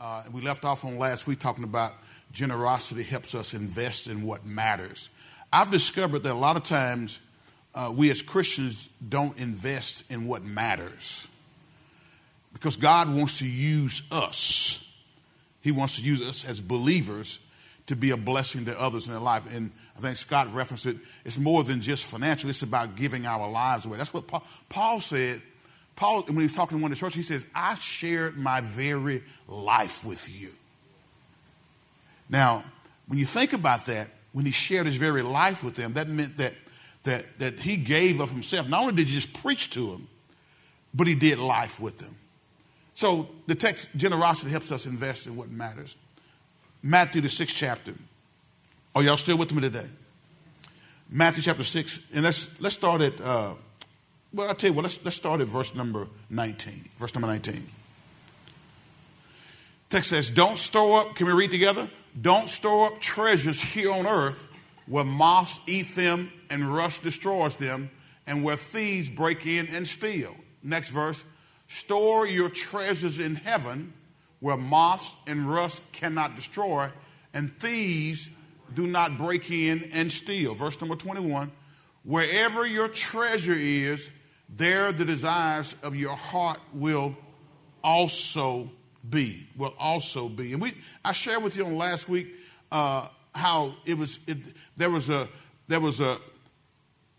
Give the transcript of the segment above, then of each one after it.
Uh, we left off on last week talking about generosity helps us invest in what matters. I've discovered that a lot of times uh, we as Christians don't invest in what matters because God wants to use us. He wants to use us as believers to be a blessing to others in their life. And I think Scott referenced it. It's more than just financial, it's about giving our lives away. That's what Paul, Paul said. Paul, when he was talking to one of the church, he says, I shared my very life with you. Now, when you think about that, when he shared his very life with them, that meant that, that, that he gave of himself. Not only did he just preach to them, but he did life with them. So the text, generosity helps us invest in what matters. Matthew, the sixth chapter. Are y'all still with me today? Matthew chapter 6, and let's, let's start at, uh, well, I'll tell you what, let's, let's start at verse number 19. Verse number 19. Text says, Don't store up, can we read together? Don't store up treasures here on earth where moths eat them and rust destroys them, and where thieves break in and steal. Next verse, store your treasures in heaven where moths and rust cannot destroy, and thieves do not break in and steal. Verse number 21 Wherever your treasure is, there the desires of your heart will also be. Will also be. And we, I shared with you on last week uh, how it was. It, there was a there was a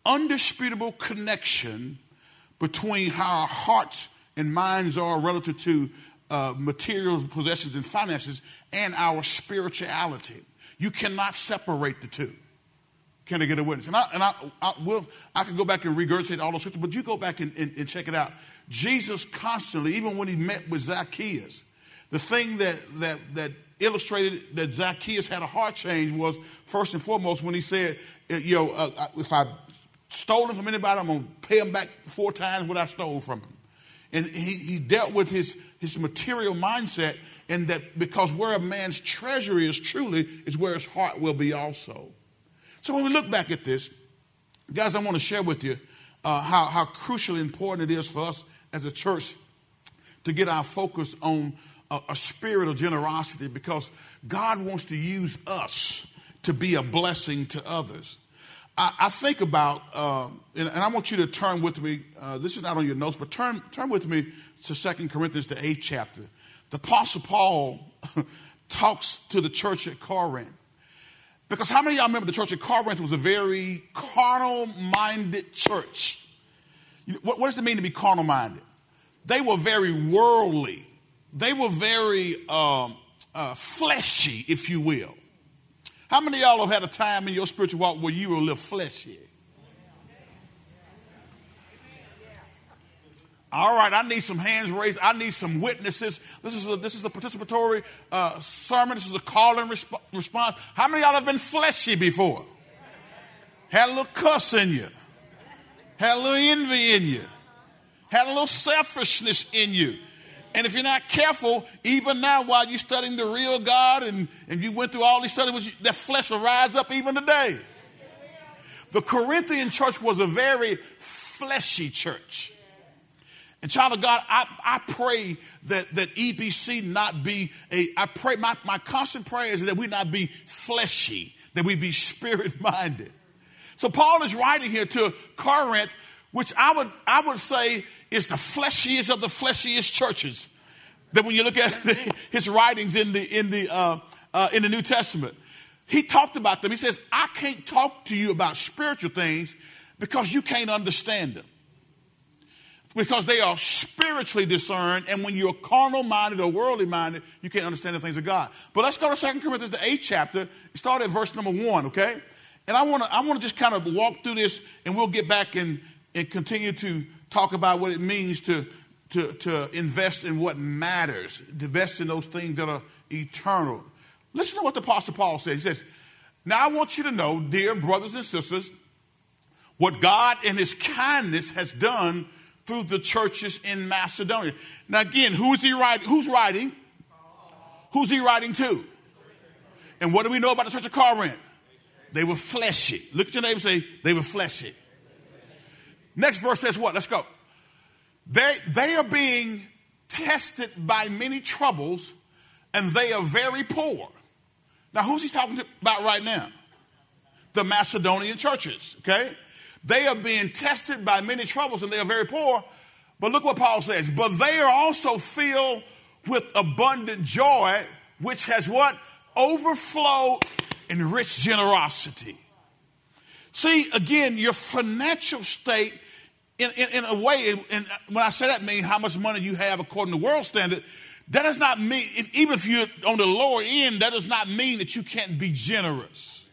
undisputable connection between how our hearts and minds are relative to uh, materials, possessions, and finances, and our spirituality. You cannot separate the two. Can I get a witness? And I, and I, I will, I can go back and regurgitate all those scriptures, but you go back and, and, and check it out. Jesus constantly, even when he met with Zacchaeus, the thing that, that, that illustrated that Zacchaeus had a heart change was first and foremost when he said, uh, you know, uh, if I stolen from anybody, I'm going to pay him back four times what I stole from him. And he, he dealt with his, his material mindset, and that because where a man's treasure is truly is where his heart will be also. So when we look back at this, guys, I want to share with you uh, how, how crucially important it is for us as a church to get our focus on a, a spirit of generosity because God wants to use us to be a blessing to others. I, I think about, uh, and, and, I want you to turn with me. Uh, this is not on your notes, but turn turn with me to Second Corinthians, the eighth chapter. The Apostle Paul talks to the church at Corinth. Because how many of y'all remember the church at Corinth was a very carnal minded church? What, what does it mean to be carnal minded? They were very worldly, they were very um, uh, fleshy, if you will. How many of y'all have had a time in your spiritual walk where you were a little fleshy? All right, I need some hands raised. I need some witnesses. This is a, this is a participatory uh, sermon. This is a call and resp- response. How many of y'all have been fleshy before? Had a little cuss in you. Had a little envy in you. Had a little selfishness in you. And if you're not careful, even now while you're studying the real God and, and you went through all these studies, that flesh will rise up even today. The Corinthian church was a very fleshy church. And child of God, I, I pray that, that EBC not be a, I pray, my, my constant prayer is that we not be fleshy, that we be spirit minded. So Paul is writing here to Corinth, which I would, I would say is the fleshiest of the fleshiest churches. That when you look at his writings in the, in the, uh, uh, in the New Testament, he talked about them. He says, I can't talk to you about spiritual things because you can't understand them because they are spiritually discerned, and when you're carnal minded or worldly minded, you can't understand the things of God. But let's go to 2 Corinthians, the eighth chapter, start at verse number one, okay? And I want to I want to just kind of walk through this, and we'll get back and, and continue to talk about what it means to, to, to invest in what matters, invest in those things that are eternal. Listen to what the Apostle Paul says. He says, Now I want you to know, dear brothers and sisters, what God in his kindness has done through the churches in Macedonia. Now, again, who's he writing? Who's writing? Who's he writing to? And what do we know about the church of Corinth? They were fleshy. Look at your neighbor and say, they were fleshy. Next verse says what? Let's go. They, they are being tested by many troubles and they are very poor. Now, who's he talking about right now? The Macedonian churches, okay? They are being tested by many troubles and they are very poor. But look what Paul says. But they are also filled with abundant joy, which has what? Overflow in rich generosity. See, again, your financial state, in, in, in a way, and when I say that, mean how much money you have according to world standard. That does not mean, if, even if you're on the lower end, that does not mean that you can't be generous.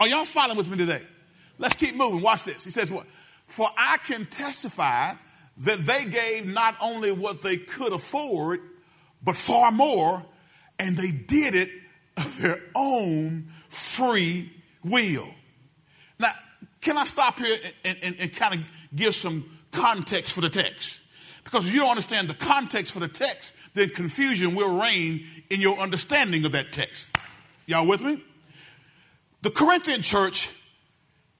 Are y'all following with me today? Let's keep moving. Watch this. He says, What? For I can testify that they gave not only what they could afford, but far more, and they did it of their own free will. Now, can I stop here and, and, and kind of give some context for the text? Because if you don't understand the context for the text, then confusion will reign in your understanding of that text. Y'all with me? The Corinthian church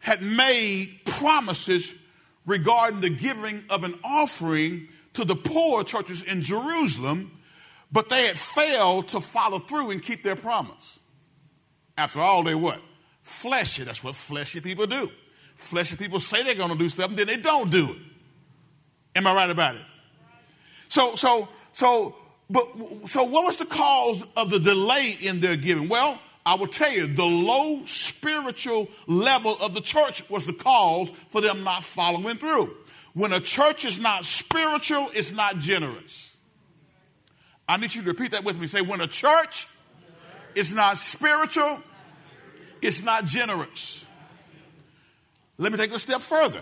had made promises regarding the giving of an offering to the poor churches in Jerusalem, but they had failed to follow through and keep their promise. After all, they what? Fleshy. That's what fleshy people do. Fleshy people say they're going to do stuff, and then they don't do it. Am I right about it? So, so, so, but so what was the cause of the delay in their giving? Well, I will tell you, the low spiritual level of the church was the cause for them not following through. When a church is not spiritual, it's not generous. I need you to repeat that with me. Say, when a church is not spiritual, it's not generous. Let me take it a step further.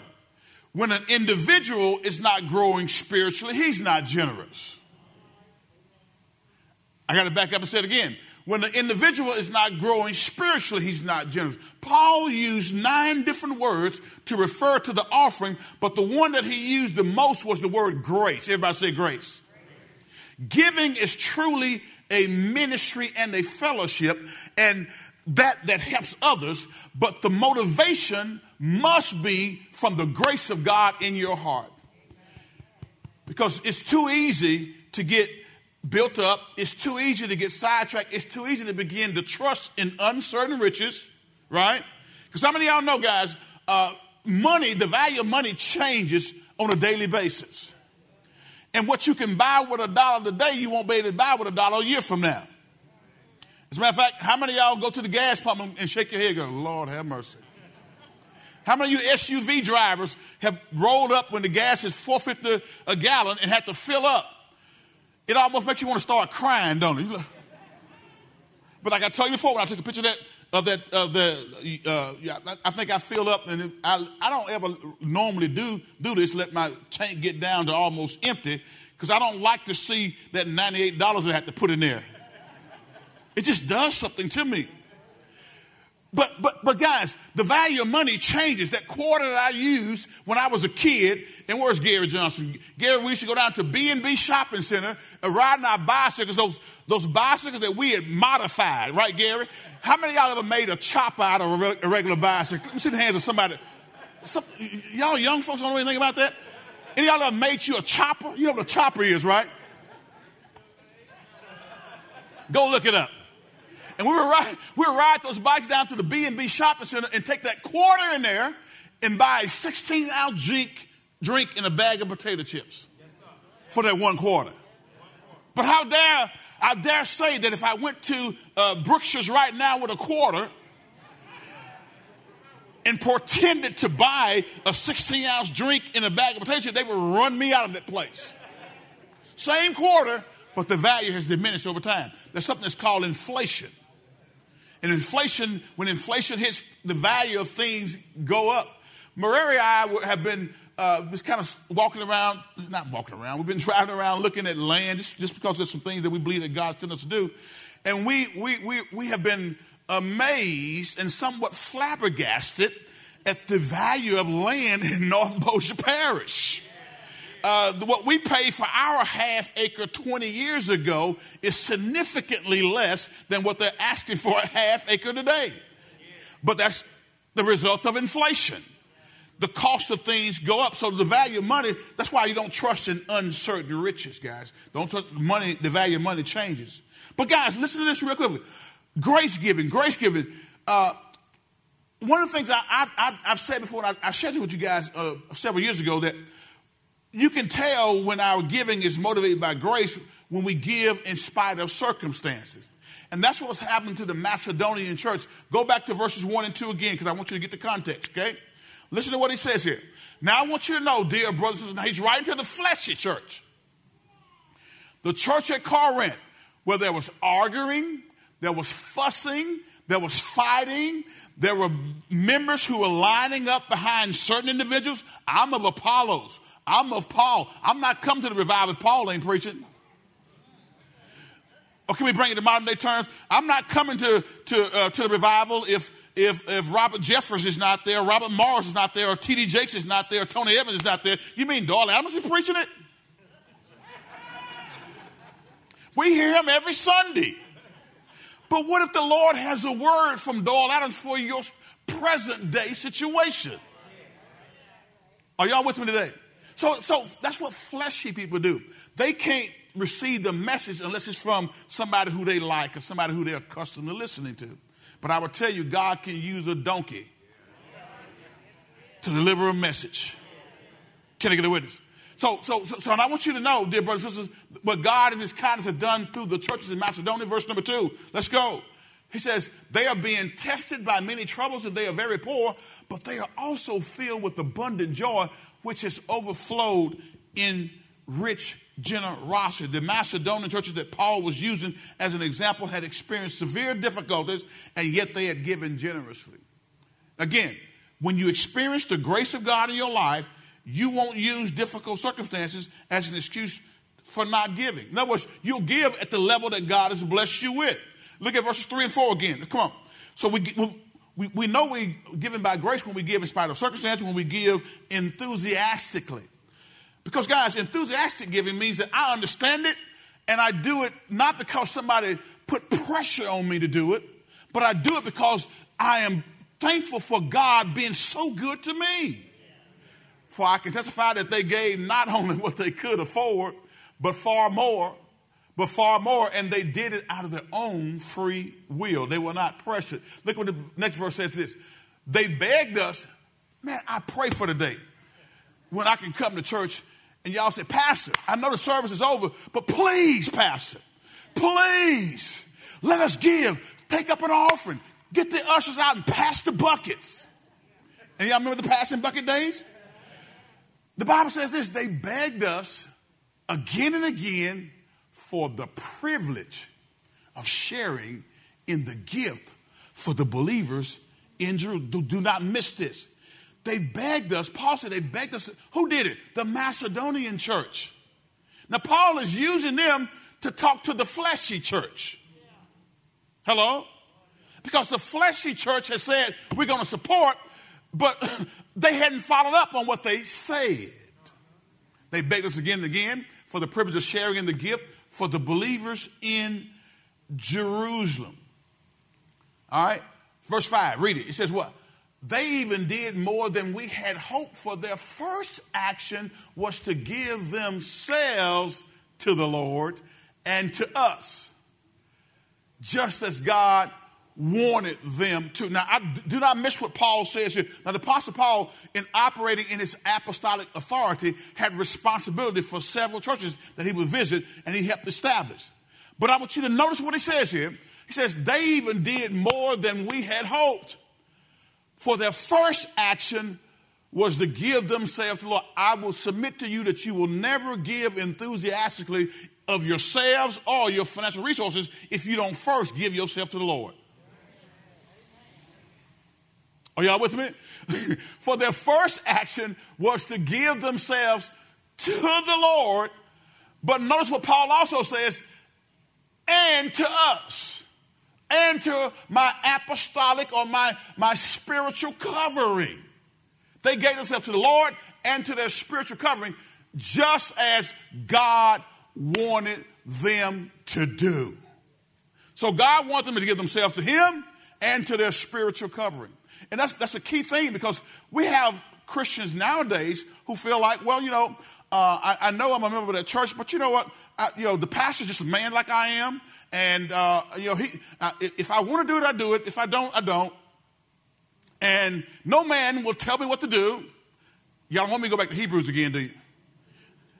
When an individual is not growing spiritually, he's not generous. I got to back up and say it again. When the individual is not growing spiritually, he's not generous. Paul used nine different words to refer to the offering, but the one that he used the most was the word grace. Everybody say grace. Giving is truly a ministry and a fellowship, and that that helps others, but the motivation must be from the grace of God in your heart. Because it's too easy to get built up. It's too easy to get sidetracked. It's too easy to begin to trust in uncertain riches, right? Because some of y'all know, guys, uh, money, the value of money changes on a daily basis. And what you can buy with a dollar today, you won't be able to buy with a dollar a year from now. As a matter of fact, how many y'all go to the gas pump and shake your head go, Lord have mercy? How many of you SUV drivers have rolled up when the gas is 450 a gallon and had to fill up? It almost makes you want to start crying, don't it? But like I told you before, when I took a picture of that, of that, of the, uh, yeah, I think I filled up, and I, I don't ever normally do do this. Let my tank get down to almost empty, because I don't like to see that ninety-eight dollars I had to put in there. It just does something to me. But, but, but guys, the value of money changes. That quarter that I used when I was a kid, and where's Gary Johnson? Gary, we used to go down to B&B Shopping Center and ride our bicycles, those, those bicycles that we had modified, right, Gary? How many y'all ever made a chopper out of a, regular bicycle? Let me see the hands of somebody. Some, y'all young folks don't know anything about that? Any y'all ever made you a chopper? You know what a chopper is, right? Go look it up. And we would ride, we would ride those bikes down to the B&B shopping center and take that quarter in there and buy a 16 ounce drink, drink and a bag of potato chips for that one quarter. But how dare, I dare say that if I went to uh, Brookshire's right now with a quarter and pretended to buy a 16 ounce drink in a bag of potato chips, they would run me out of that place. Same quarter, but the value has diminished over time. There's something that's called inflation. And inflation, when inflation hits, the value of things go up. Maria and I have been uh, just kind of walking around, not walking around, we've been driving around looking at land just, just because there's some things that we believe that God's telling us to do. And we, we, we, we have been amazed and somewhat flabbergasted at the value of land in North Bossier Parish uh, what we paid for our half acre 20 years ago is significantly less than what they're asking for a half acre today. But that's the result of inflation. the cost of things go up. So the value of money, that's why you don't trust in uncertain riches, guys. Don't trust money, the value of money changes. But guys, listen to this real quickly. Grace giving, grace giving. Uh, one of the things I, I, have said before, I, I, shared it with you guys uh, several years ago, that you can tell when our giving is motivated by grace when we give in spite of circumstances. And that's what's happening to the Macedonian church. Go back to verses 1 and 2 again because I want you to get the context, okay? Listen to what he says here. Now, I want you to know, dear brothers and sisters, he's writing to the fleshy church. The church at Corinth, where there was arguing, there was fussing, there was fighting, there were members who were lining up behind certain individuals. I'm of Apollos. I'm of Paul. I'm not come to the revival if Paul ain't preaching. Or can we bring it to modern day terms? I'm not coming to, to, uh, to the revival if, if, if Robert Jeffress is not there, Robert Morris is not there, or T.D. Jakes is not there, or Tony Evans is not there. You mean Doyle Adams is preaching it? We hear him every Sunday. But what if the Lord has a word from Doyle Adams for your present day situation? Are y'all with me today? So, so that's what fleshy people do. They can't receive the message unless it's from somebody who they like or somebody who they're accustomed to listening to. But I will tell you, God can use a donkey to deliver a message. Can I get a witness? So, so, so, so, and I want you to know, dear brothers and sisters, what God in His kindness has done through the churches in Macedonia. Verse number two. Let's go. He says, They are being tested by many troubles and they are very poor, but they are also filled with abundant joy, which has overflowed in rich generosity. The Macedonian churches that Paul was using as an example had experienced severe difficulties, and yet they had given generously. Again, when you experience the grace of God in your life, you won't use difficult circumstances as an excuse for not giving. In other words, you'll give at the level that God has blessed you with. Look at verses 3 and 4 again. Come on. So we, we, we know we're giving by grace when we give in spite of circumstances, when we give enthusiastically. Because, guys, enthusiastic giving means that I understand it and I do it not because somebody put pressure on me to do it, but I do it because I am thankful for God being so good to me. For I can testify that they gave not only what they could afford, but far more, but far more, and they did it out of their own free will. They were not pressured. Look what the next verse says this. They begged us, man, I pray for the day when I can come to church and y'all say, Pastor, I know the service is over, but please, Pastor, please let us give. Take up an offering. Get the ushers out and pass the buckets. And y'all remember the passing bucket days? The Bible says this they begged us again and again for the privilege of sharing in the gift for the believers in Jerusalem. Do, do not miss this. They begged us, Paul said they begged us. Who did it? The Macedonian church. Now, Paul is using them to talk to the fleshy church. Hello? Because the fleshy church has said, we're going to support, but they hadn't followed up on what they said. They begged us again and again for the privilege of sharing in the gift for the believers in Jerusalem. All right? Verse 5, read it. It says what? They even did more than we had hoped for. Their first action was to give themselves to the Lord and to us, just as God wanted them to. Now, I do not miss what Paul says here. Now, the Apostle Paul, in operating in his apostolic authority, had responsibility for several churches that he would visit and he helped establish. But I want you to notice what he says here. He says, They even did more than we had hoped. For their first action was to give themselves to the Lord. I will submit to you that you will never give enthusiastically of yourselves or your financial resources if you don't first give yourself to the Lord. Are y'all with me? For their first action was to give themselves to the Lord. But notice what Paul also says, and to us and to my apostolic or my, my spiritual covering. They gave themselves to the Lord and to their spiritual covering just as God wanted them to do. So God wanted them to give themselves to Him and to their spiritual covering. And that's, that's a key thing because we have Christians nowadays who feel like, well, you know, uh, I, I, know I'm a member of that church, but you know what? I, you know, the pastor's just a man like I am, and uh, you know, he, uh, if I want to do it, I do it. If I don't, I don't. And no man will tell me what to do. Y'all want me to go back to Hebrews again, do you?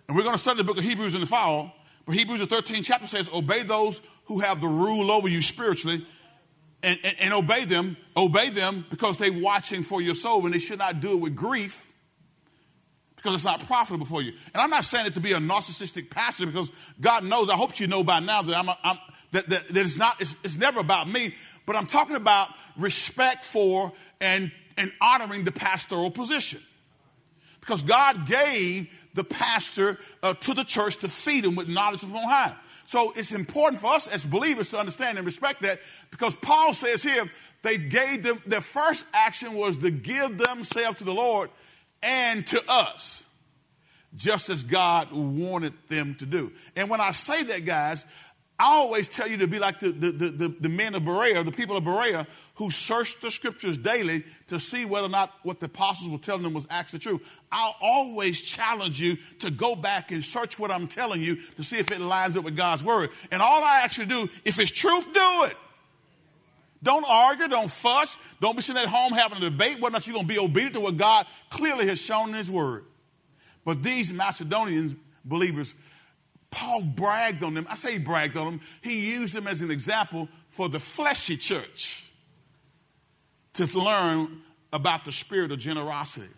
And we're going to study the book of Hebrews in the fall. But Hebrews, the 13th chapter says, Obey those who have the rule over you spiritually and, and, and obey them. Obey them because they're watching for your soul, and they should not do it with grief because it's not profitable for you. And I'm not saying it to be a narcissistic pastor because God knows, I hope you know by now that, I'm, a, I'm that, that, that it's, not, it's, it's never about me, but I'm talking about respect for and, and honoring the pastoral position. Because God gave the pastor uh, to the church to feed them with knowledge from on high. So it's important for us as believers to understand and respect that because Paul says here, they gave them, their first action was to give themselves to the Lord and to us, just as God wanted them to do. And when I say that, guys, I always tell you to be like the, the, the, the, men of Berea, the people of Berea, who searched the scriptures daily to see whether or not what the apostles were telling them was actually true. I'll always challenge you to go back and search what I'm telling you to see if it lines up with God's word. And all I actually do, if it's truth, do it. Don't argue, don't fuss, don't be sitting at home having a debate whether or not you're going to be obedient to what God clearly has shown in His Word. But these Macedonian believers, Paul bragged on them. I say he bragged on them. He used them as an example for the fleshy church to learn about the spirit of generosity.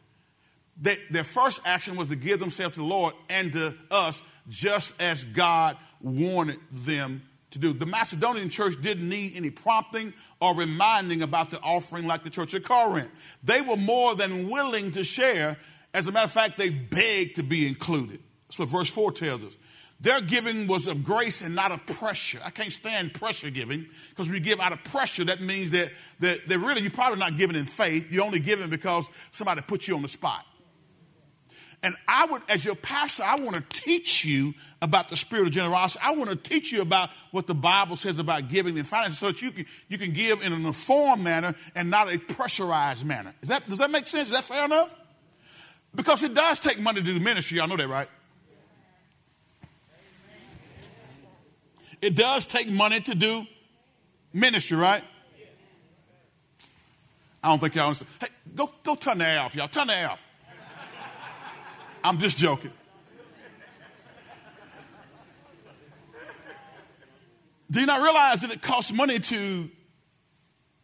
They, their first action was to give themselves to the Lord and to us, just as God wanted them to do. The Macedonian church didn't need any prompting or reminding about the offering like the church at Corinth. They were more than willing to share. As a matter of fact, they begged to be included. That's what verse 4 tells us. Their giving was of grace and not of pressure. I can't stand pressure giving because when you give out of pressure, that means that, that, that really you're probably not giving in faith. You're only giving because somebody put you on the spot. And I would, as your pastor, I want to teach you about the spirit of generosity. I want to teach you about what the Bible says about giving and finances so that you can, you can give in an informed manner and not a pressurized manner. Is that, does that make sense? Is that fair enough? Because it does take money to do ministry. Y'all know that, right? It does take money to do ministry, right? I don't think y'all understand. Hey, go, go turn the air off, y'all. Turn the air off. I'm just joking. Do you not realize that it costs money to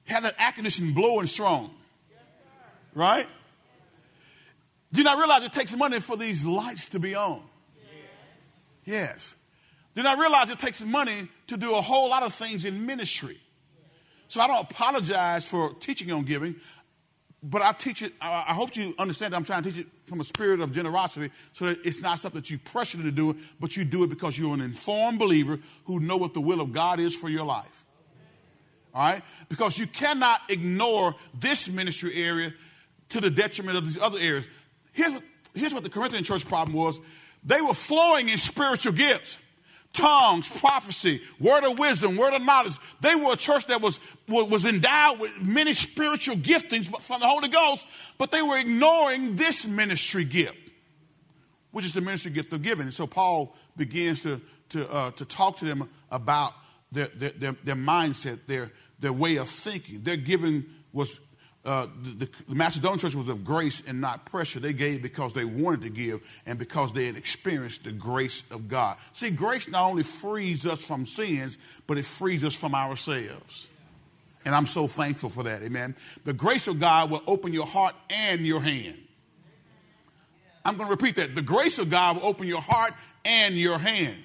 have that air conditioning blowing strong? Right? Do you not realize it takes money for these lights to be on? Yes. Then I realize it takes money to do a whole lot of things in ministry. So I don't apologize for teaching on giving, but I teach it. I hope you understand that I'm trying to teach it from a spirit of generosity so that it's not something that you pressure to do, but you do it because you're an informed believer who know what the will of God is for your life. All right? Because you cannot ignore this ministry area to the detriment of these other areas. Here's, here's what the Corinthian church problem was they were flowing in spiritual gifts tongues, prophecy, word of wisdom, word of knowledge. They were a church that was, was endowed with many spiritual giftings from the Holy Ghost, but they were ignoring this ministry gift, which is the ministry gift of giving. And so Paul begins to, to, uh, to talk to them about their, their, their, their mindset, their, their way of thinking. Their giving was uh, the, the, Macedonian church was of grace and not pressure. They gave because they wanted to give and because they had experienced the grace of God. See, grace not only frees us from sins, but it frees us from ourselves. And I'm so thankful for that. Amen. The grace of God will open your heart and your hand. I'm going to repeat that. The grace of God will open your heart and your hand.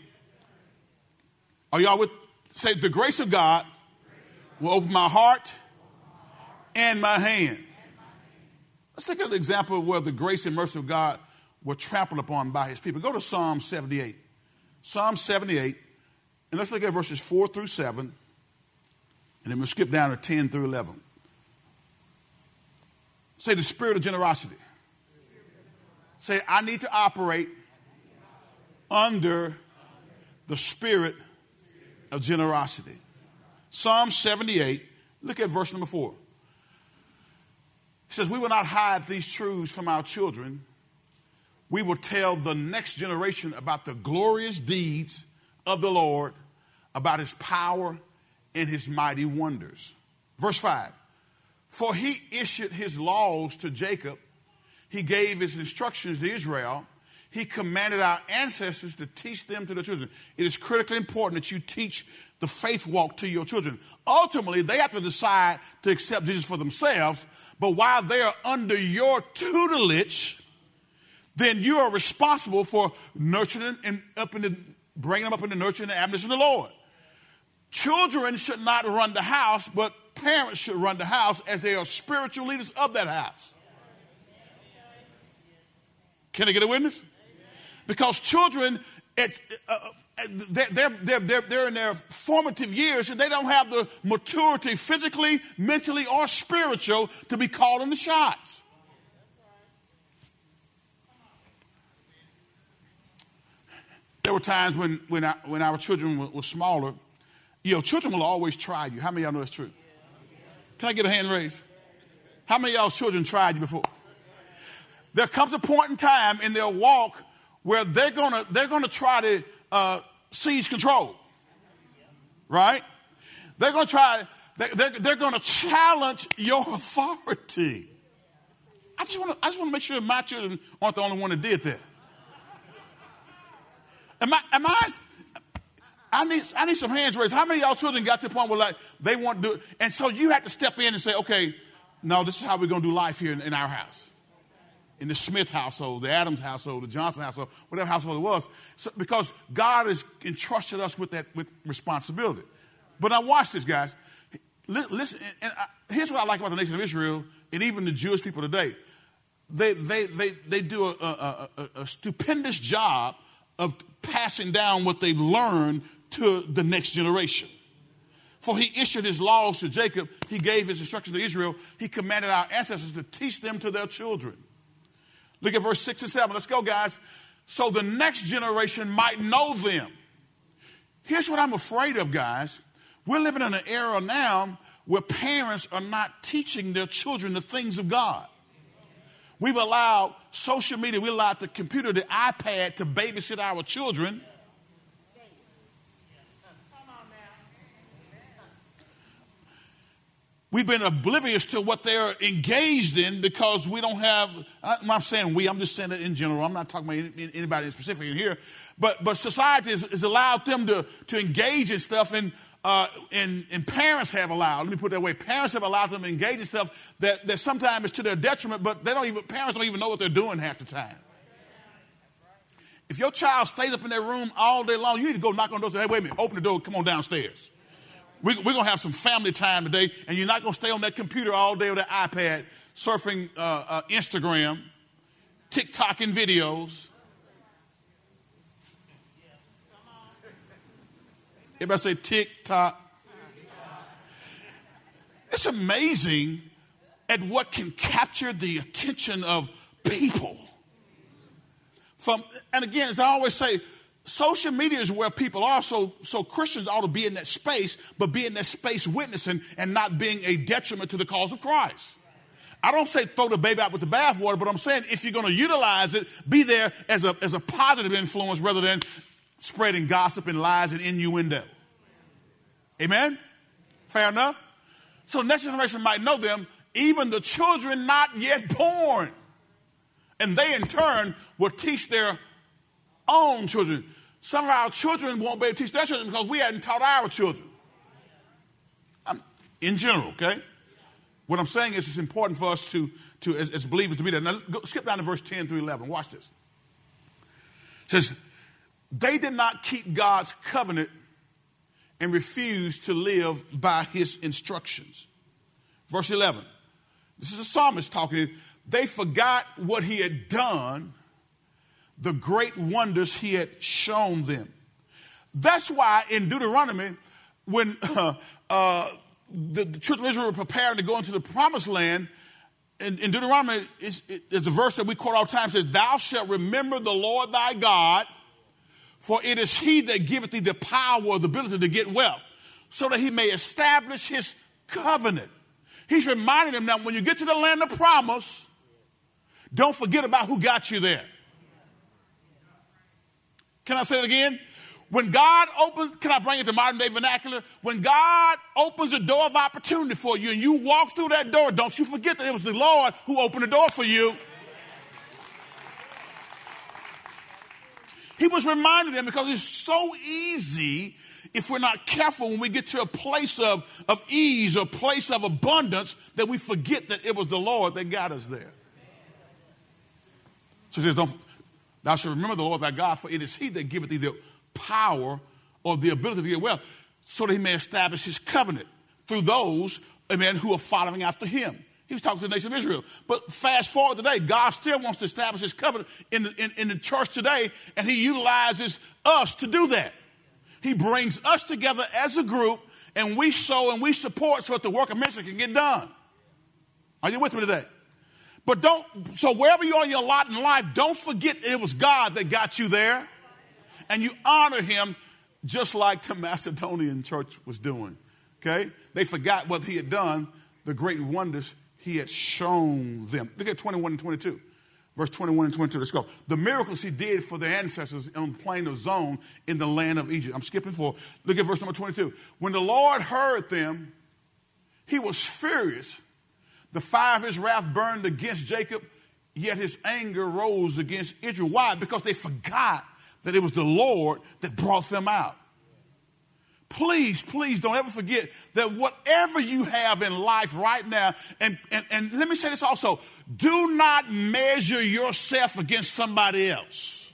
Are y'all with? Say, the grace of God will open my heart and my hand. Let's look at an example where the grace and mercy of God were trampled upon by his people. Go to Psalm 78. Psalm 78, and let's look at verses 4 through 7, and then we'll skip down to 10 through 11. Say the spirit of generosity. Say, I need to operate under the spirit of generosity. Psalm 78, look at verse number 4. He says, We will not hide these truths from our children. We will tell the next generation about the glorious deeds of the Lord, about his power and his mighty wonders. Verse 5 For he issued his laws to Jacob, he gave his instructions to Israel. He commanded our ancestors to teach them to the children. It is critically important that you teach the faith walk to your children. Ultimately, they have to decide to accept Jesus for themselves, but while they are under your tutelage, then you are responsible for nurturing and up in the, bringing them up in the and the admonition of the Lord. Children should not run the house, but parents should run the house as they are spiritual leaders of that house. Can I get a witness? Because children, uh, uh they're, they're, they're, they're in their formative years and they don't have the maturity physically, mentally, or spiritual to be calling the shots. There were times when, when, I, when our children were, were, smaller. You know, children will always try you. How many of y'all know that's true? Can I get a hand raised? How many of y'all's children tried you before? There comes a point in time in their walk where they're gonna they're gonna try to uh, seize control, right? They're gonna try. They're, they're, they're gonna challenge your authority. I just want to I just want to make sure my children aren't the only one that did that. Am I, am I, I need, I need some hands raised. How many of y'all children got to the point where like they want to do it? And so you have to step in and say, okay, no, this is how we're going to do life here in, in our house. In the Smith household, the Adams household, the Johnson household, whatever household it was. So, because God has entrusted us with that with responsibility. But now watch this, guys. Listen, and I, uh, here's what I like about the nation of Israel and even the Jewish people today. They, they, they, they do a, a, a, a stupendous job of passing down what they've learned to the next generation. For he issued his laws to Jacob, he gave his instructions to Israel, he commanded our ancestors to teach them to their children. Look at verse 6 and 7. Let's go, guys. So the next generation might know them. Here's what I'm afraid of, guys. We're living in an era now where parents are not teaching their children the things of God. We've allowed social media, we allowed the computer, the iPad to babysit our children. We've been oblivious to what they're engaged in because we don't have, I'm not saying we, I'm just saying it in general. I'm not talking about anybody in specific in here. But, but society has, has allowed them to, to engage in stuff and uh, and, and, parents have allowed, let me put it that way, parents have allowed them to engage in stuff that, that sometimes is to their detriment, but they don't even, parents don't even know what they're doing half the time. If your child stays up in their room all day long, you need to go knock on doors and say, hey, wait a minute, open the door, come on downstairs. We, are going to have some family time today, and you're not going to stay on that computer all day or that iPad surfing uh, uh, Instagram, TikToking videos. Everybody say TikTok. It's amazing at what can capture the attention of people. From and again, as I always say, social media is where people are. So, so Christians ought to be in that space, but be in that space witnessing and not being a detriment to the cause of Christ. I don't say throw the baby out with the bathwater, but I'm saying if you're going to utilize it, be there as a, as a positive influence rather than spreading gossip and lies and innuendo. Amen? Fair enough? So next generation might know them, even the children not yet born. And they in turn will teach their own children. Some of our children won't be able to teach their children because we hadn't taught our children. I'm, in general, okay? What I'm saying is it's important for us to, to as, as believers to be there. Now go, skip down to verse 10 through 11. Watch this. It says, they did not keep God's covenant and refused to live by his instructions. Verse 11. This is a psalmist talking. They forgot what he had done, the great wonders he had shown them. That's why in Deuteronomy, when uh, uh, the, the children of Israel were preparing to go into the promised land, in, in Deuteronomy, it's, it's a verse that we quote all the time. says, Thou shalt remember the Lord thy God for it is he that giveth thee the power the ability to get wealth, so that he may establish his covenant. He's reminding them that when you get to the land of promise, don't forget about who got you there. Can I say it again? When God opens, can I bring it to modern day vernacular? When God opens a door of opportunity for you and you walk through that door, don't you forget that it was the Lord who opened the door for you. He was reminding them because it's so easy if we're not careful when we get to a place of, of ease or place of abundance that we forget that it was the Lord that got us there. So he says, Don't thou shalt remember the Lord thy God, for it is he that giveth thee the power or the ability to get well, so that he may establish his covenant through those, amen, who are following after him. He was talking to the nation of Israel. But fast forward today, God still wants to establish his covenant in the, in, in the church today, and he utilizes us to do that. He brings us together as a group, and we sow and we support so that the work of ministry can get done. Are you with me today? But don't, so wherever you're on your lot in life, don't forget it was God that got you there and you honor him just like the Macedonian church was doing. Okay? They forgot what he had done, the great wonders he had shown them. Look at 21 and 22. Verse 21 and 22, let's go. The miracles he did for their ancestors on the plain of Zoan in the land of Egypt. I'm skipping for, look at verse number 22. When the Lord heard them, he was furious. The fire of his wrath burned against Jacob, yet his anger rose against Israel. Why? Because they forgot that it was the Lord that brought them out. Please, please don't ever forget that whatever you have in life right now, and, and, and let me say this also do not measure yourself against somebody else.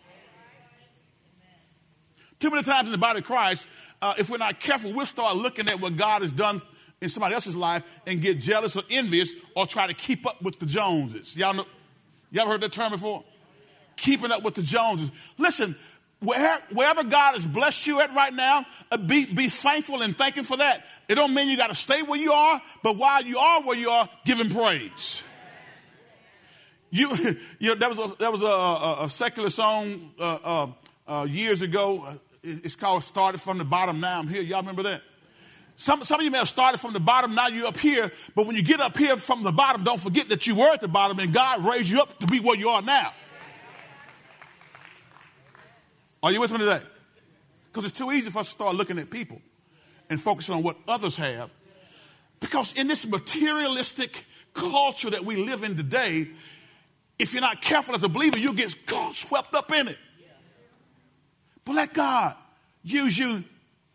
Too many times in the body of Christ, uh, if we're not careful, we'll start looking at what God has done in somebody else's life and get jealous or envious or try to keep up with the Joneses. Y'all know, ever heard that term before? Keeping up with the Joneses. Listen, where, wherever God has blessed you at right now, uh, be, be thankful and thanking for that. It don't mean you got to stay where you are, but while you are where you are, give Him praise. You, you know, that was a, that was a, a, a secular song uh, uh, uh years ago. It's called "Started from the Bottom." Now I'm here. Y'all remember that? Some, some of you may have started from the bottom, now you're up here, but when you get up here from the bottom, don't forget that you were at the bottom and God raised you up to be where you are now. Are you with me today? Because it's too easy for us to start looking at people and focusing on what others have. Because in this materialistic culture that we live in today, if you're not careful as a believer, you get swept up in it. But let God use you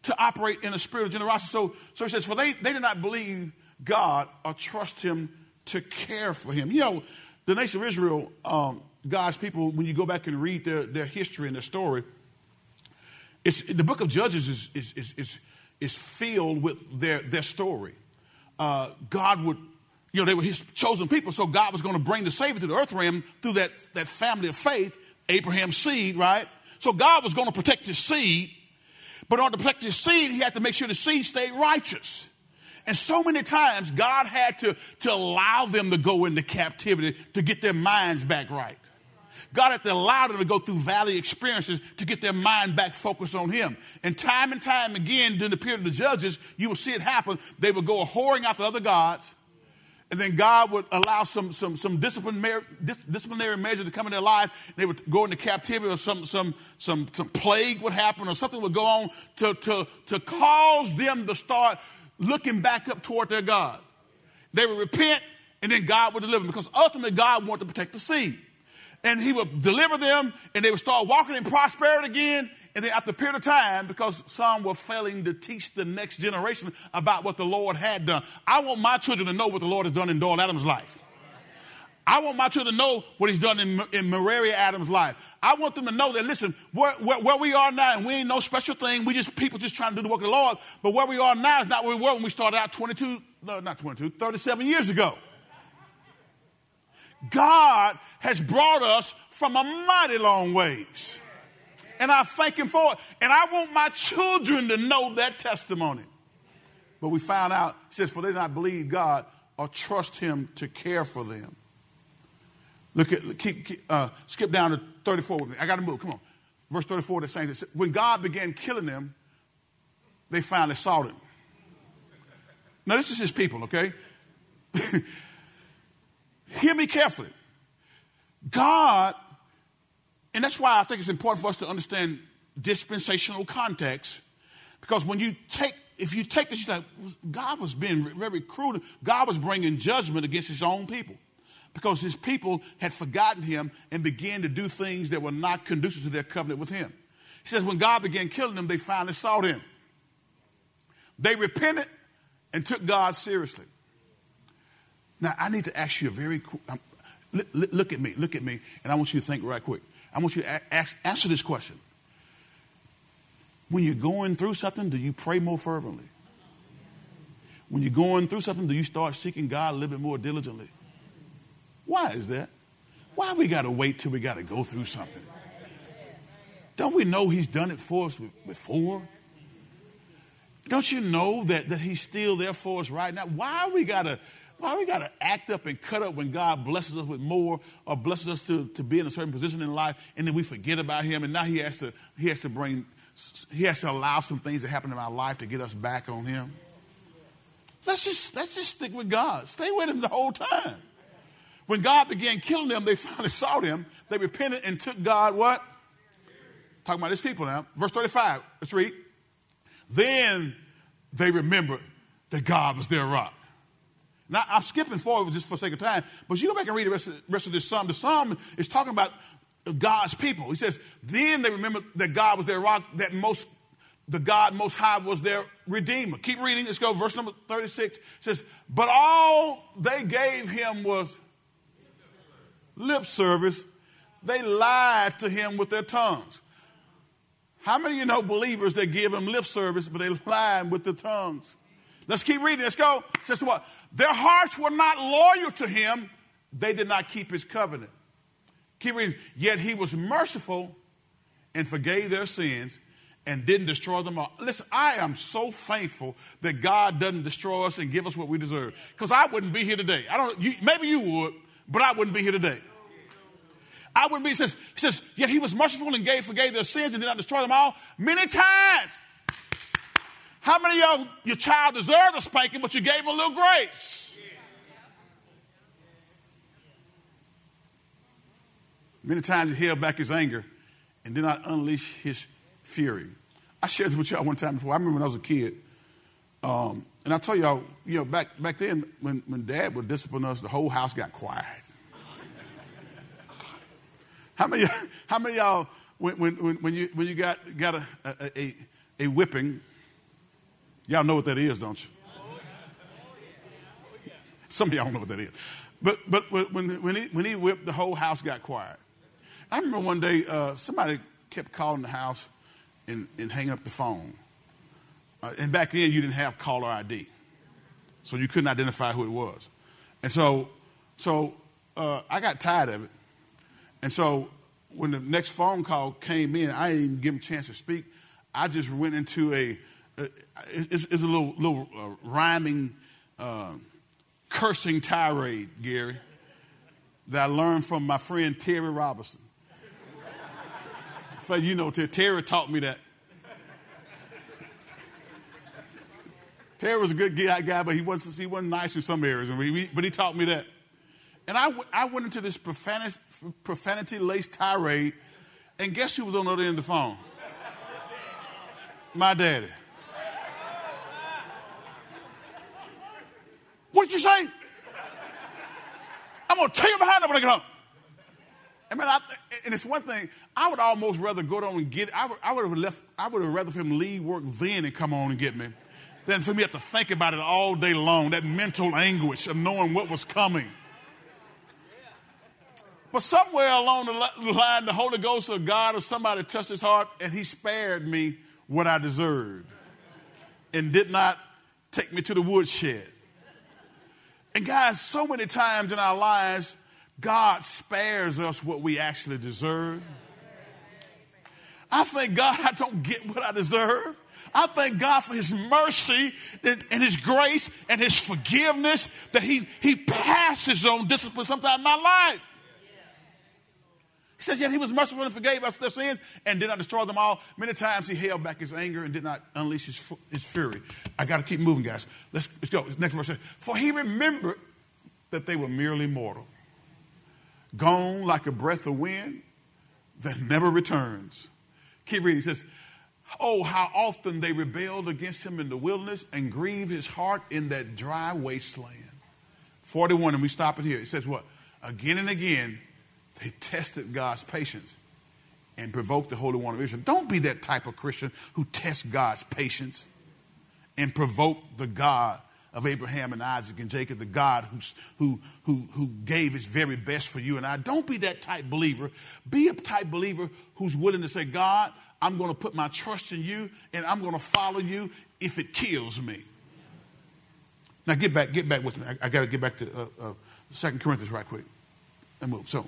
to operate in a spirit of generosity. So, so he says, for they, they did not believe God or trust him to care for him. You know, the nation of Israel, um, God's people, when you go back and read their, their history and their story, it's, the book of Judges is, is, is, is, is filled with their, their story. Uh, God would, you know, they were his chosen people, so God was going to bring the Savior to the earth realm through that, that family of faith, Abraham's seed, right? So God was going to protect his seed, but order to protect his seed, he had to make sure the seed stayed righteous. And so many times, God had to, to allow them to go into captivity to get their minds back right. God had to allow them to go through valley experiences to get their mind back focused on Him. And time and time again, during the period of the judges, you will see it happen. They would go whoring after other gods. And then God would allow some, some, some disciplinary, disciplinary measure to come in their life. They would go into captivity or some, some, some, some plague would happen or something would go on to, to, to cause them to start looking back up toward their God. They would repent and then God would deliver them because ultimately God wanted to protect the seed and he would deliver them and they would start walking in prosperity again. And then after a period of time, because some were failing to teach the next generation about what the Lord had done. I want my children to know what the Lord has done in Doyle Adams' life. I want my children to know what he's done in, in Adams' life. I want them to know that, listen, where, where, where, we are now, and we ain't no special thing. We just people just trying to do the work of the Lord. But where we are now is not where we were when we started out 22, no, not 22, 37 years ago. God has brought us from a mighty long ways. And I thank Him for it. And I want my children to know that testimony. But we found out, He says, for they did not believe God or trust Him to care for them. Look at, keep, keep, uh, skip down to 34 with me. I got to move. Come on. Verse 34, they're saying. When God began killing them, they finally saw him. Now, this is his people, okay? hear me carefully. God, and that's why I think it's important for us to understand dispensational context, because when you take, if you take this, you're like, God was being very cruel. God was bringing judgment against his own people because his people had forgotten him and began to do things that were not conducive to their covenant with him. He says, when God began killing them, they finally sought him. They repented and took God seriously. Now, I need to ask you a very um, look at me, look at me, and I want you to think right quick. I want you to ask, answer this question. When you're going through something, do you pray more fervently? When you're going through something, do you start seeking God a little bit more diligently? Why is that? Why we got to wait till we got to go through something? Don't we know He's done it for us before? Don't you know that, that He's still there for us right now? Why we got to why we got to act up and cut up when God blesses us with more or blesses us to, to be in a certain position in life and then we forget about him and now he has to he has to bring he has to allow some things to happen in our life to get us back on him. Let's just let's just stick with God. Stay with him the whole time. When God began killing them, they finally saw Him. They repented and took God what? Talking about his people now. Verse 35. Let's read. Then they remembered that God was their rock. Now, I'm skipping forward just for sake of time, but you go back and read the rest of, rest of this psalm. The psalm is talking about God's people. He says, then they remember that God was their rock, that most the God most high was their redeemer. Keep reading. Let's go. Verse number 36 says, But all they gave him was lip service. They lied to him with their tongues. How many of you know believers that give him lip service, but they lie with their tongues? Let's keep reading. Let's go. Says what? Their hearts were not loyal to him. They did not keep his covenant. Keep reading. Yet he was merciful and forgave their sins and didn't destroy them all. Listen, I am so thankful that God doesn't destroy us and give us what we deserve. Because I wouldn't be here today. I don't. You, maybe you would, but I wouldn't be here today. I wouldn't be. He says, he says, yet he was merciful and gave, forgave their sins and did not destroy them all many times. How many of y'all, your child deserved a spanking, but you gave him a little grace? Many times he held back his anger and did not unleash his fury. I shared this with y'all one time before. I remember when I was a kid. Um, and I tell y'all, you know, back, back then when, when dad would discipline us, the whole house got quiet. how many, how many y'all, when, when, when, you, when you got, got a, a, a, a whipping, Y'all know what that is, don't you? Some of y'all don't know what that is. But, but when, when, he, when he whipped, the whole house got quiet. I remember one day uh, somebody kept calling the house and, and hanging up the phone. Uh, and back then, you didn't have caller ID. So you couldn't identify who it was. And so, so uh, I got tired of it. And so when the next phone call came in, I didn't even give him a chance to speak. I just went into a it's, it's, a little, little uh, rhyming, uh, cursing tirade, Gary, that I learned from my friend Terry Robinson. so you know, Terry taught me that. Terry was a good guy, but he wasn't, he wasn't nice in some areas, but he taught me that. And I, I went into this profanity laced tirade, and guess who was on the other end of the phone? My daddy. What did you say? I'm going to take you behind them when I get home. I mean, I, and it's one thing, I would almost rather go down and get, I would, I would have left, I would have rather for him leave work then and come on and get me than for me to have to think about it all day long, that mental anguish of knowing what was coming. But somewhere along the line, the Holy Ghost or God or somebody touched his heart and he spared me what I deserved and did not take me to the woodshed. And guys, so many times in our lives, God spares us what we actually deserve. I thank God I don't get what I deserve. I thank God for His mercy and His grace and His forgiveness that He, he passes on discipline sometimes in my life. He says, Yet he was merciful and forgave us their sins and did not destroy them all. Many times he held back his anger and did not unleash his, his fury. I got to keep moving, guys. Let's, let's go. Next verse says, For he remembered that they were merely mortal, gone like a breath of wind that never returns. Keep reading. He says, Oh, how often they rebelled against him in the wilderness and grieved his heart in that dry wasteland. 41, and we stop it here. It says what? Again and again, they tested God's patience and provoked the Holy One of Israel. Don't be that type of Christian who tests God's patience and provoke the God of Abraham and Isaac and Jacob, the God who's, who, who, who gave his very best for you and I. Don't be that type believer. Be a type believer who's willing to say, God, I'm going to put my trust in you and I'm going to follow you if it kills me. Now get back, get back with me. I, I got to get back to uh, uh, 2 Corinthians right quick and move. So,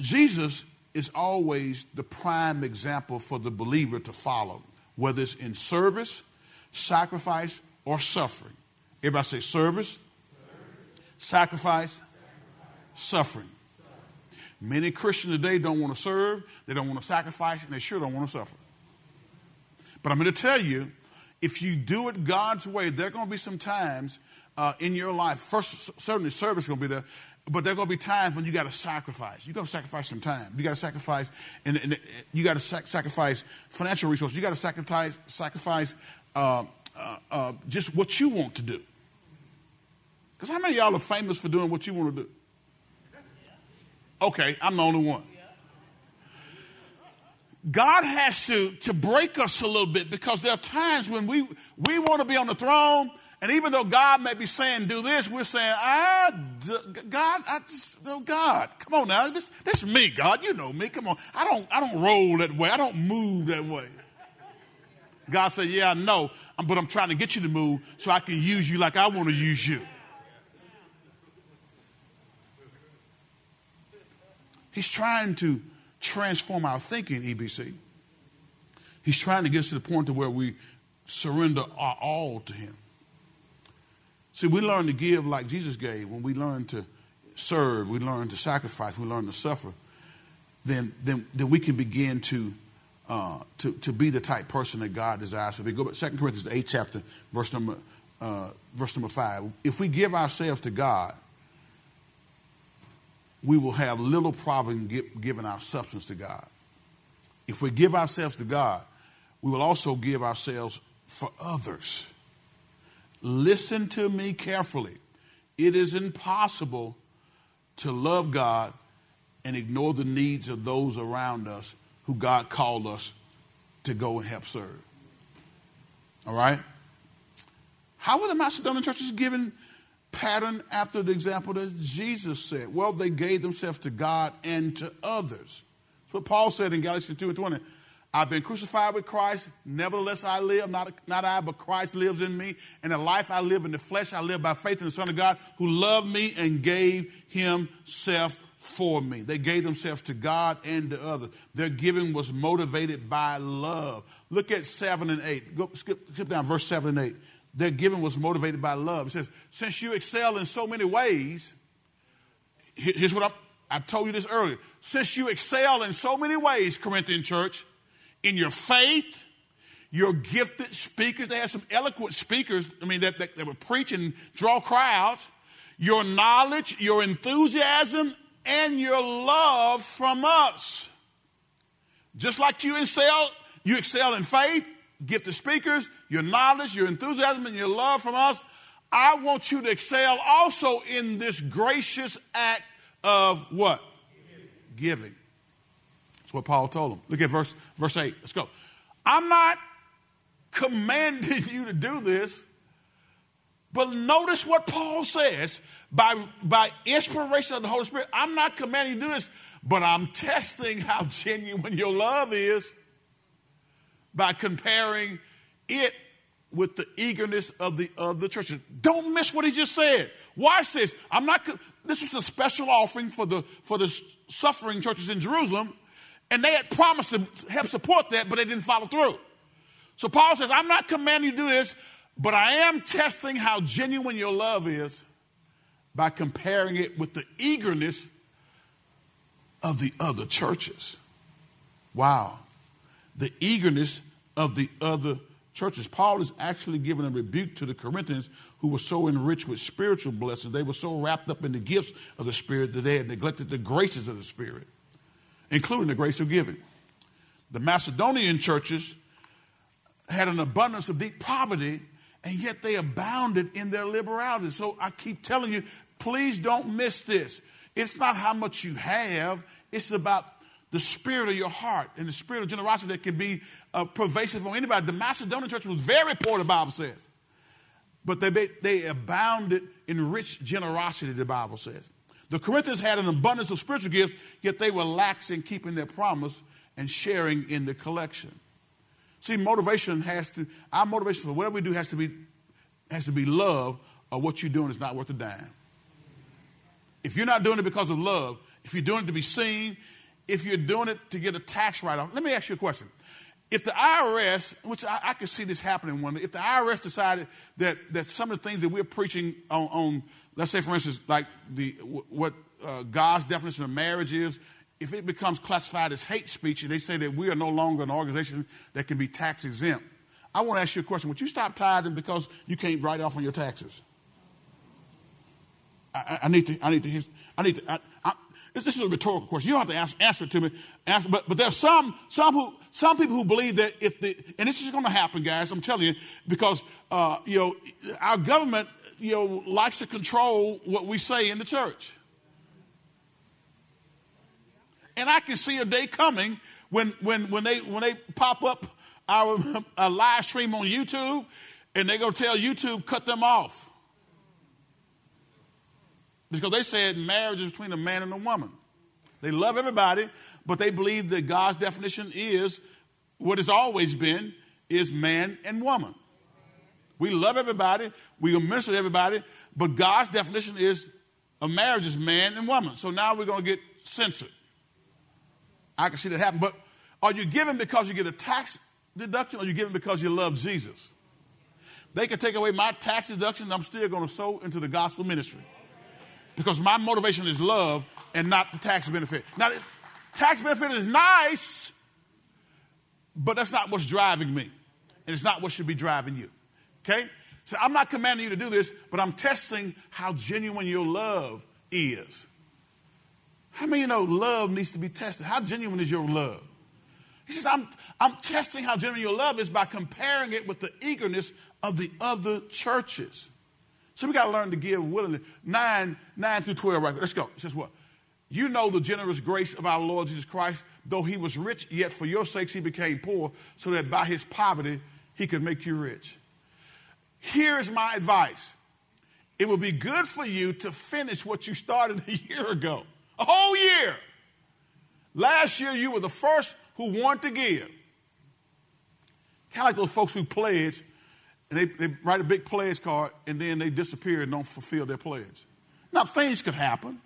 Jesus is always the prime example for the believer to follow, whether it's in service, sacrifice, or suffering. Everybody say service, sacrifice, suffering. Many Christians today don't want to serve, they don't want to sacrifice, and they sure don't want to suffer. But I'm going to tell you, if you do it God's way, there are going to be some times uh, in your life. First, certainly service is going to be there, but there are going to be times when you got to sacrifice. You got to sacrifice some time. You got to sacrifice, and, and you got to sac- sacrifice financial resources. You got to sacrifice, sacrifice uh, uh, uh, just what you want to do. Because how many of y'all are famous for doing what you want to do? Okay, I'm the only one. God has to, to break us a little bit because there are times when we, we want to be on the throne, and even though God may be saying, do this, we're saying, ah, God, I just, oh God, come on now. This, this is me, God. You know me. Come on. I don't, I don't roll that way. I don't move that way. God said, yeah, I know, but I'm trying to get you to move so I can use you like I want to use you. He's trying to transform our thinking, EBC. He's trying to get us to the point to where we surrender our all to Him. See, we learn to give like Jesus gave. When we learn to serve, we learn to sacrifice, we learn to suffer, then, then, then we can begin to, uh, to, to be the type person that God desires to be. Go back, 2 Corinthians, the 8th chapter, verse number, uh, verse number 5. If we give ourselves to God, we will have little problem giving our substance to God. If we give ourselves to God, we will also give ourselves for others. Listen to me carefully. It is impossible to love God and ignore the needs of those around us who God called us to go and help serve. All right? How were the Macedonian churches given pattern after the example that Jesus said? Well, they gave themselves to God and to others. That's what Paul said in Galatians 2 and 20. I've been crucified with Christ, nevertheless I live, not, not I, but Christ lives in me. And the life I live in the flesh, I live by faith in the Son of God who loved me and gave himself for me. They gave themselves to God and to others. Their giving was motivated by love. Look at 7 and 8. Go, skip, skip down verse 7 and 8 their giving was motivated by love. It says, since you excel in so many ways, here's what i I told you this earlier. Since you excel in so many ways, Corinthian church, in your faith, your gifted speakers, they had some eloquent speakers, I mean, that, that, that would preach and draw crowds, your knowledge, your enthusiasm, and your love from us. Just like you excel, you excel in faith, gifted speakers, your knowledge, your enthusiasm, and your love from us, I want you to excel also in this gracious act of what? Giving. Giving. That's what Paul told him. Look at verse, verse 8. Let's go. I'm not commanding you to do this, but notice what Paul says. By, by inspiration of the Holy Spirit, I'm not commanding you to do this, but I'm testing how genuine your love is by comparing it with the eagerness of the of the churches. Don't miss what he just said. Watch this. I'm not. This was a special offering for the for the suffering churches in Jerusalem, and they had promised to help support that, but they didn't follow through. So Paul says, "I'm not commanding you to do this, but I am testing how genuine your love is by comparing it with the eagerness of the other churches." Wow the eagerness of the other churches. Paul is actually giving a rebuke to the Corinthians who were so enriched with spiritual blessings. They were so wrapped up in the gifts of the Spirit that they had neglected the graces of the Spirit, including the grace of giving. The Macedonian churches had an abundance of deep poverty, and yet they abounded in their liberality. So I keep telling you, please don't miss this. It's not how much you have, it's about the spirit of your heart and the spirit of generosity that can be uh, pervasive on anybody. The Macedonian church was very poor, the Bible says. But they, they abounded in rich generosity, the Bible says. The Corinthians had an abundance of spiritual gifts, yet they were lax in keeping their promise and sharing in the collection. See, motivation has to, our motivation for whatever we do has to be, has to be love, or what you're doing is not worth a dime. If you're not doing it because of love, if you're doing it to be seen, if you're doing it to get a tax write off, let me ask you a question. If the IRS, which I, I can see this happening one day, if the IRS decided that, that some of the things that we're preaching on, on let's say, for instance, like the, what uh, God's definition of marriage is, if it becomes classified as hate speech and they say that we are no longer an organization that can be tax exempt, I want to ask you a question. Would you stop tithing because you can't write off on your taxes? I, I need to, I need to, I need to, I, I, this, is a rhetorical question. You don't have to ask, answer it to me. But, but there are some, some, who, some people who believe that if the, and this is going to happen, guys, I'm telling you, because, uh, you know, our government, you know, likes to control what we say in the church. And I can see a day coming when, when, when, they, when they pop up our, our live stream on YouTube and they're going to tell YouTube, cut them off. Because they said marriage is between a man and a woman. They love everybody, but they believe that God's definition is what it's always been is man and woman. We love everybody, we minister to everybody, but God's definition is a marriage is man and woman. So now we're going to get censored. I can see that happen. But are you giving because you get a tax deduction or are you giving because you love Jesus? They can take away my tax deduction, I'm still going to sow into the gospel ministry because my motivation is love and not the tax benefit. Now, tax benefit is nice, but that's not what's driving me. And it's not what should be driving you. Okay? So I'm not commanding you to do this, but I'm testing how genuine your love is. How many you know love needs to be tested? How genuine is your love? He says, I'm, I'm testing how genuine your love is by comparing it with the eagerness of the other churches. So we got to learn to give willingly. 9, 9 through 12, right? Let's go. It says what? You know the generous grace of our Lord Jesus Christ. Though he was rich, yet for your sakes he became poor, so that by his poverty he could make you rich. Here's my advice it would be good for you to finish what you started a year ago, a whole year. Last year, you were the first who wanted to give. Kind of like those folks who pledge and they, they write a big pledge card and then they disappear and don't fulfill their pledge. Now, things could happen.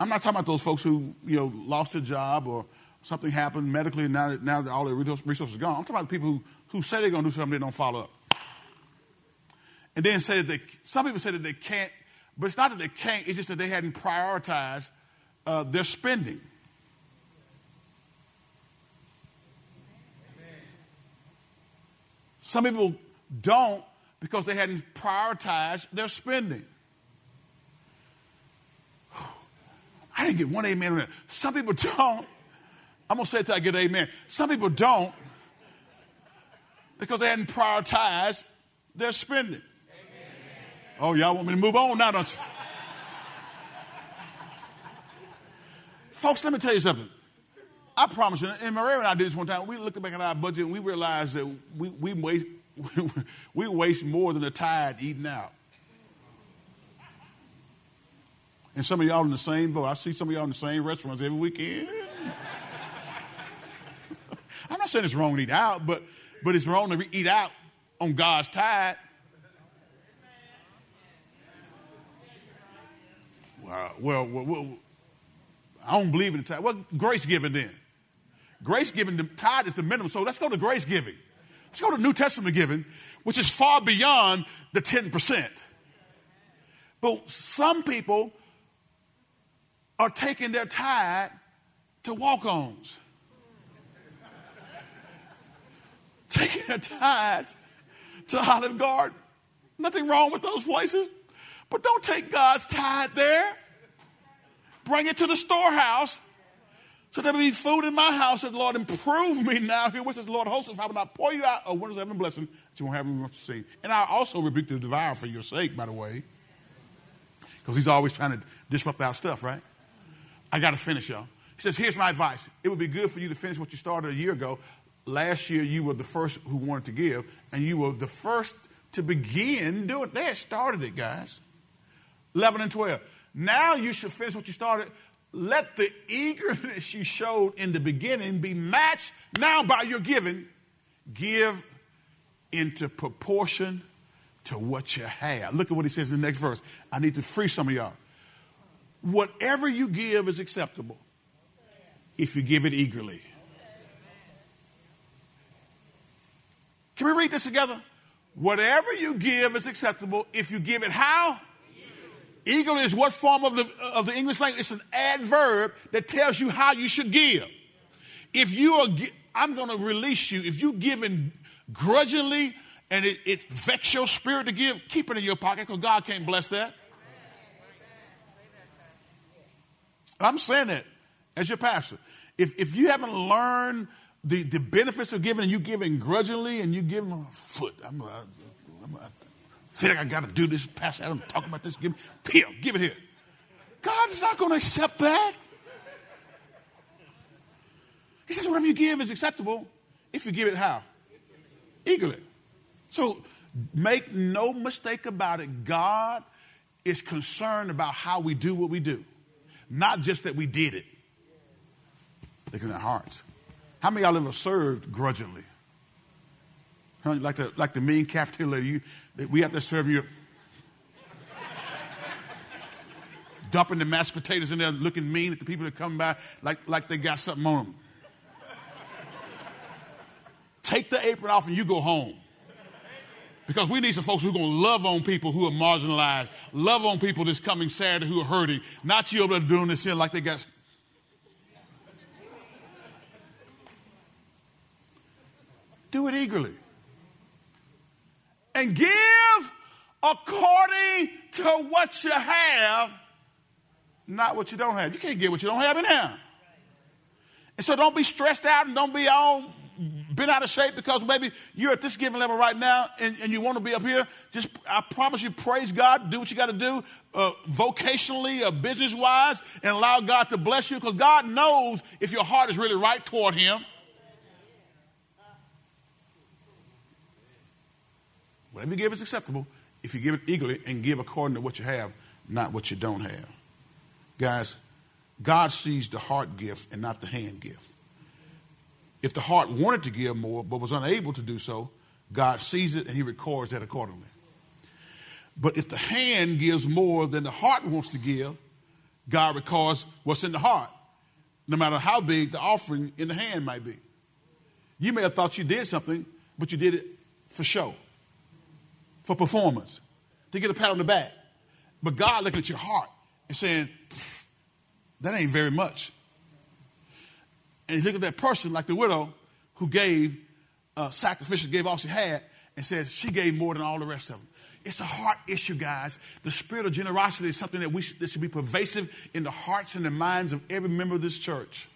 I'm not talking about those folks who, you know, lost their job or something happened medically and now, now that all their resources are gone. I'm talking about the people who, who say they're going to do something, they don't follow up. And then say that they, some people say that they can't, but it's not that they can't, it's just that they hadn't prioritized uh, their spending. Some people don't because they hadn't prioritized their spending. I didn't get one amen on that. Some people don't. I'm going to say it till I get amen. Some people don't because they hadn't prioritized their spending. Oh, y'all want me to move on now, don't you? Folks, let me tell you something. I promise you, and Maria and I did this one time. We looked back at our budget and we realized that we, we, waste, we waste more than a tide eating out. And some of y'all in the same boat. I see some of y'all in the same restaurants every weekend. I'm not saying it's wrong to eat out, but, but it's wrong to eat out on God's tide. Well, well, well, well I don't believe in the tide. Well, grace giving then. Grace giving, the tithe is the minimum. So let's go to grace giving. Let's go to New Testament giving, which is far beyond the 10%. But some people are taking their tithe to Walk-On's. taking their tithes to Olive Garden. Nothing wrong with those places. But don't take God's tithe there. Bring it to the storehouse so there will be food in my house. And Lord, improve me now. Here, which the Lord host, if I will not pour you out a windows of heaven blessing, that you won't have room to see. And I also rebuke the devourer for your sake, by the way. Because he's always trying to disrupt our stuff, right? I got to finish, y'all. He says, Here's my advice. It would be good for you to finish what you started a year ago. Last year, you were the first who wanted to give, and you were the first to begin doing it. They had started it, guys. 11 and 12. Now you should finish what you started. Let the eagerness you showed in the beginning be matched now by your giving. Give into proportion to what you have. Look at what he says in the next verse. I need to free some of y'all. Whatever you give is acceptable if you give it eagerly. Can we read this together? Whatever you give is acceptable if you give it how? Eagerly is what form of the, of the English language? It's an adverb that tells you how you should give. If you are, I'm going to release you. If you giving grudgingly and it, it vexes your spirit to give, keep it in your pocket because God can't bless that. I'm saying that as your pastor. If, if you haven't learned the, the benefits of giving and you giving grudgingly and you give them a foot, I'm, a, I'm I feel like I got to do this, Pastor Adam, talking about this, give me, here, give it here. God is not going to accept that. He says, whatever you give is acceptable if you give it how? Eagerly. So make no mistake about it. God is concerned about how we do what we do, not just that we did it. Look in our hearts. How many of y'all ever served grudgingly? Like the, like the mean cafeteria lady, you, we have to serve you dumping the mashed potatoes in there, looking mean at the people that come by like, like they got something on them. Take the apron off and you go home. Because we need some folks who are going to love on people who are marginalized, love on people that's coming Saturday who are hurting, not you over there doing this here like they got do it eagerly. And give according to what you have, not what you don't have. You can't get what you don't have in here. And so don't be stressed out and don't be all bent out of shape because maybe you're at this giving level right now and, and you want to be up here. Just, I promise you, praise God, do what you got to do uh, vocationally or business wise and allow God to bless you because God knows if your heart is really right toward Him. Whatever you give is acceptable if you give it eagerly and give according to what you have, not what you don't have. Guys, God sees the heart gift and not the hand gift. If the heart wanted to give more but was unable to do so, God sees it and he records that accordingly. But if the hand gives more than the heart wants to give, God records what's in the heart, no matter how big the offering in the hand might be. You may have thought you did something, but you did it for show for performance, to get a pat on the back. But God looking at your heart and saying, that ain't very much. And he looked at that person like the widow who gave uh, sacrificial, gave all she had, and says she gave more than all the rest of them. It's a heart issue, guys. The spirit of generosity is something that we that should be pervasive in the hearts and the minds of every member of this church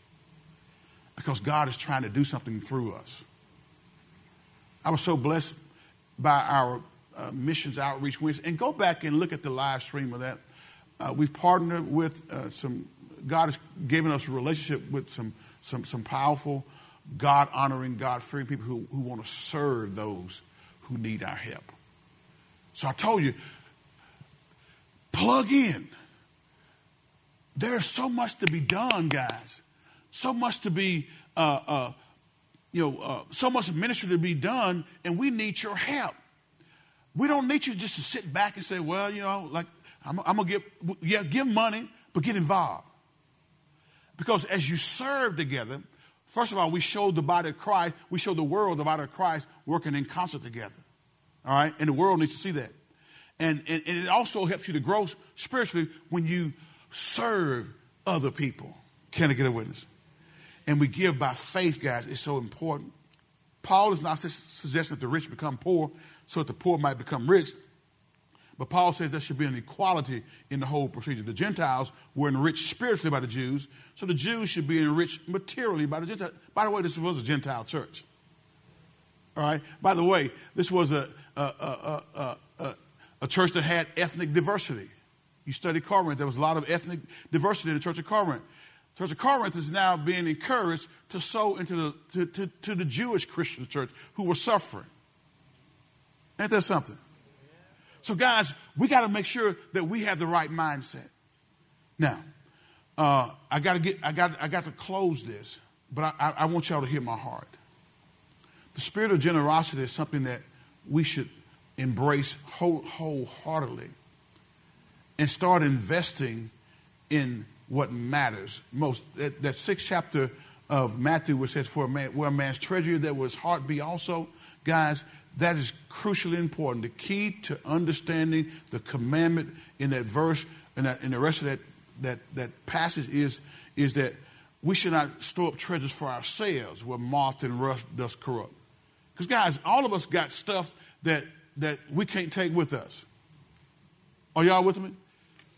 because God is trying to do something through us. I was so blessed by our uh, missions outreach Wednesday, and go back and look at the live stream of that. Uh, we've partnered with uh, some. God has given us a relationship with some some some powerful, God honoring, God fearing people who, who want to serve those who need our help. So I told you, plug in. There's so much to be done, guys. So much to be, uh, uh, you know, uh, so much ministry to be done, and we need your help. We don't need you just to sit back and say, well, you know, like, I'm, I'm going to give, yeah, give money, but get involved. Because as you serve together, first of all, we show the body of Christ, we show the world the body of Christ working in concert together. All right? And the world needs to see that. And, and, and it also helps you to grow spiritually when you serve other people. Can I get a witness? And we give by faith, guys. It's so important. Paul is not suggesting that the rich become poor so that the poor might become rich. But Paul says there should be an equality in the whole procedure. The Gentiles were enriched spiritually by the Jews, so the Jews should be enriched materially by the Gentiles. By the way, this was a Gentile church. All right. By the way, this was a, a, a, a, a church that had ethnic diversity. You study Corinth, there was a lot of ethnic diversity in the church of Corinth. The church of Corinth is now being encouraged to sow into the, to, to, to the Jewish Christian church who were suffering. Ain't that something? So, guys, we got to make sure that we have the right mindset. Now, uh, I got to get, I got, I got to close this, but I, I want y'all to hear my heart. The spirit of generosity is something that we should embrace whole, wholeheartedly and start investing in what matters most. That, that sixth chapter of Matthew, which says, "For a man, where a man's treasure, that was heart be also." Guys, that is crucially important. The key to understanding the commandment in that verse and in the rest of that, that, that passage is, is that we should not store up treasures for ourselves where moth and rust does corrupt. Because, guys, all of us got stuff that, that we can't take with us. Are y'all with me?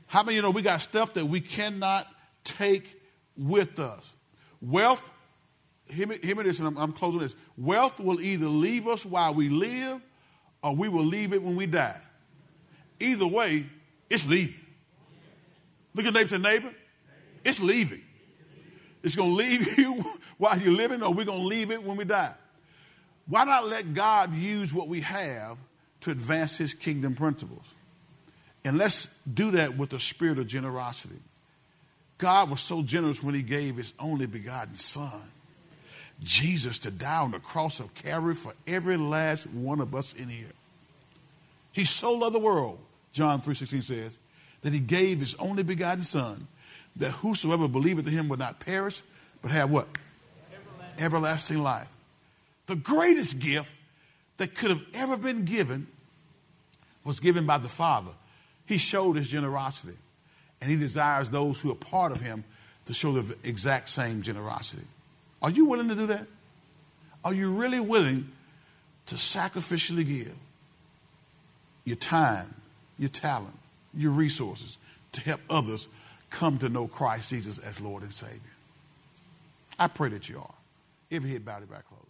How many of you know we got stuff that we cannot take with us? Wealth, hear me, hear me this, and I'm, I'm closing this. Wealth will either leave us while we live or we will leave it when we die. Either way, it's leaving. Look at neighbor, say, neighbor, it's leaving. It's going to leave you while you're living, or we're going to leave it when we die. Why not let God use what we have to advance his kingdom principles? And let's do that with a spirit of generosity. God was so generous when he gave his only begotten son, Jesus, to die on the cross of Calvary for every last one of us in here. He so loved the world, John 3.16 says, that he gave his only begotten son, that whosoever believeth in him would not perish, but have what? Everlasting, Everlasting life. The greatest gift that could have ever been given was given by the Father. He showed his generosity, and he desires those who are part of him to show the exact same generosity. Are you willing to do that? Are you really willing to sacrificially give your time, your talent, your resources to help others come to know Christ Jesus as Lord and Savior? I pray that you are. If Every head bowed, back closed.